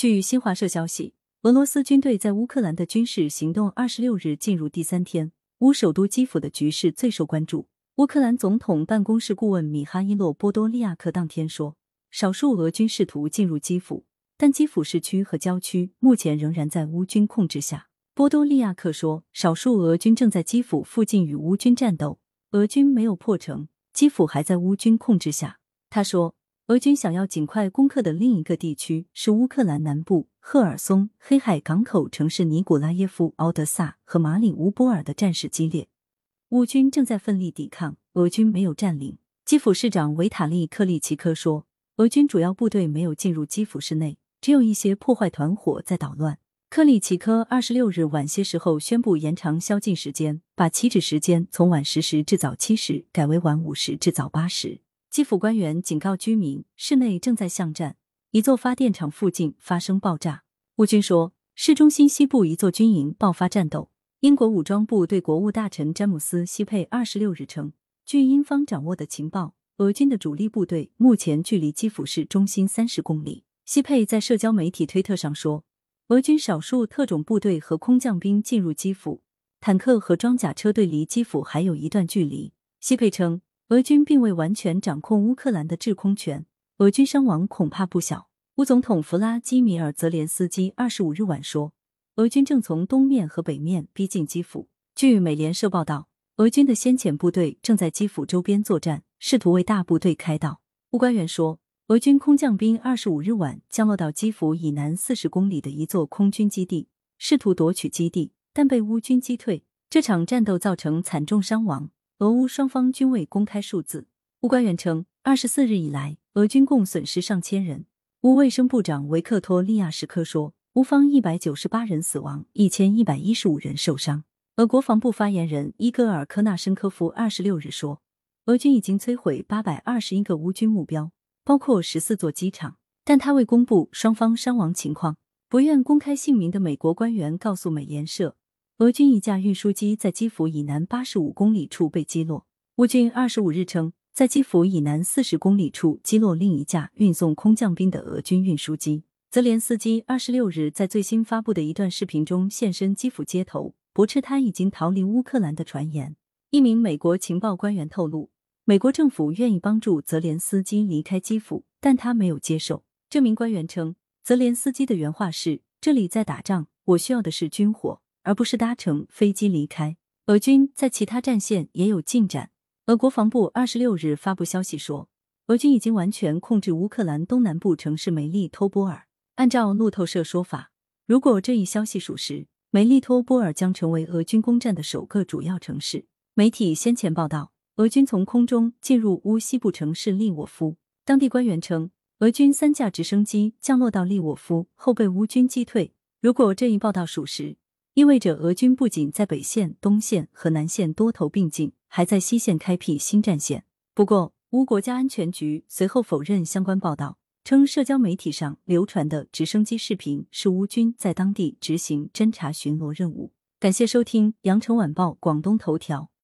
据新华社消息，俄罗斯军队在乌克兰的军事行动二十六日进入第三天，乌首都基辅的局势最受关注。乌克兰总统办公室顾问米哈伊洛·波多利亚克当天说，少数俄军试图进入基辅，但基辅市区和郊区目前仍然在乌军控制下。波多利亚克说，少数俄军正在基辅附近与乌军战斗，俄军没有破城，基辅还在乌军控制下。他说。俄军想要尽快攻克的另一个地区是乌克兰南部赫尔松、黑海港口城市尼古拉耶夫、敖德萨和马里乌波尔的战事激烈，乌军正在奋力抵抗，俄军没有占领。基辅市长维塔利克利奇科说，俄军主要部队没有进入基辅市内，只有一些破坏团伙在捣乱。克里奇科二十六日晚些时候宣布延长宵禁时间，把起止时间从晚十时至早七时改为晚五时至早八时。基辅官员警告居民，市内正在巷战，一座发电厂附近发生爆炸。乌军说，市中心西部一座军营爆发战斗。英国武装部对国务大臣詹姆斯·西佩二十六日称，据英方掌握的情报，俄军的主力部队目前距离基辅市中心三十公里。西佩在社交媒体推特上说，俄军少数特种部队和空降兵进入基辅，坦克和装甲车队离基辅还有一段距离。西佩称。俄军并未完全掌控乌克兰的制空权，俄军伤亡恐怕不小。乌总统弗拉基米尔·泽连斯基二十五日晚说，俄军正从东面和北面逼近基辅。据美联社报道，俄军的先遣部队正在基辅周边作战，试图为大部队开道。乌官员说，俄军空降兵二十五日晚降落到基辅以南四十公里的一座空军基地，试图夺取基地，但被乌军击退。这场战斗造成惨重伤亡。俄乌双方均未公开数字。乌官员称，二十四日以来，俄军共损失上千人。乌卫生部长维克托利亚什科说，乌方一百九十八人死亡，一千一百一十五人受伤。俄国防部发言人伊戈尔科纳申科夫二十六日说，俄军已经摧毁八百二十一个乌军目标，包括十四座机场，但他未公布双方伤亡情况。不愿公开姓名的美国官员告诉美联社。俄军一架运输机在基辅以南八十五公里处被击落。乌军二十五日称，在基辅以南四十公里处击落另一架运送空降兵的俄军运输机。泽连斯基二十六日在最新发布的一段视频中现身基辅街头，驳斥他已经逃离乌克兰的传言。一名美国情报官员透露，美国政府愿意帮助泽连斯基离开基辅，但他没有接受。这名官员称，泽连斯基的原话是：“这里在打仗，我需要的是军火。”而不是搭乘飞机离开。俄军在其他战线也有进展。俄国防部二十六日发布消息说，俄军已经完全控制乌克兰东南部城市梅利托波尔。按照路透社说法，如果这一消息属实，梅利托波尔将成为俄军攻占的首个主要城市。媒体先前报道，俄军从空中进入乌西部城市利沃夫。当地官员称，俄军三架直升机降落到利沃夫后被乌军击退。如果这一报道属实，意味着俄军不仅在北线、东线和南线多头并进，还在西线开辟新战线。不过，乌国家安全局随后否认相关报道，称社交媒体上流传的直升机视频是乌军在当地执行侦察巡逻任务。感谢收听《羊城晚报广东头条》。